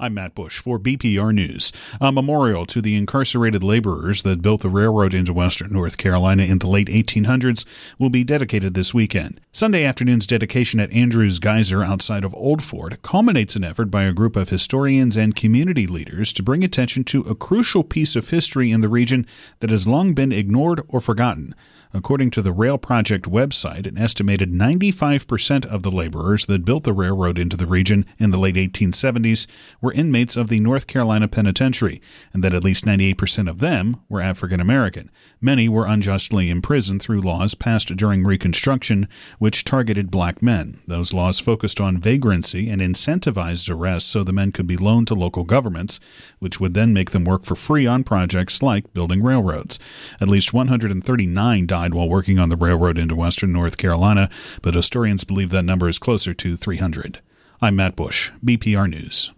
I'm Matt Bush for BPR News. A memorial to the incarcerated laborers that built the railroad into western North Carolina in the late 1800s will be dedicated this weekend. Sunday afternoon's dedication at Andrews Geyser outside of Old Fort culminates an effort by a group of historians and community leaders to bring attention to a crucial piece of history in the region that has long been ignored or forgotten. According to the Rail Project website, an estimated 95% of the laborers that built the railroad into the region in the late 1870s were inmates of the North Carolina Penitentiary, and that at least 98% of them were African American. Many were unjustly imprisoned through laws passed during Reconstruction, which targeted black men. Those laws focused on vagrancy and incentivized arrests so the men could be loaned to local governments, which would then make them work for free on projects like building railroads. At least 139 died died while working on the railroad into western North Carolina, but historians believe that number is closer to 300. I'm Matt Bush, BPR News.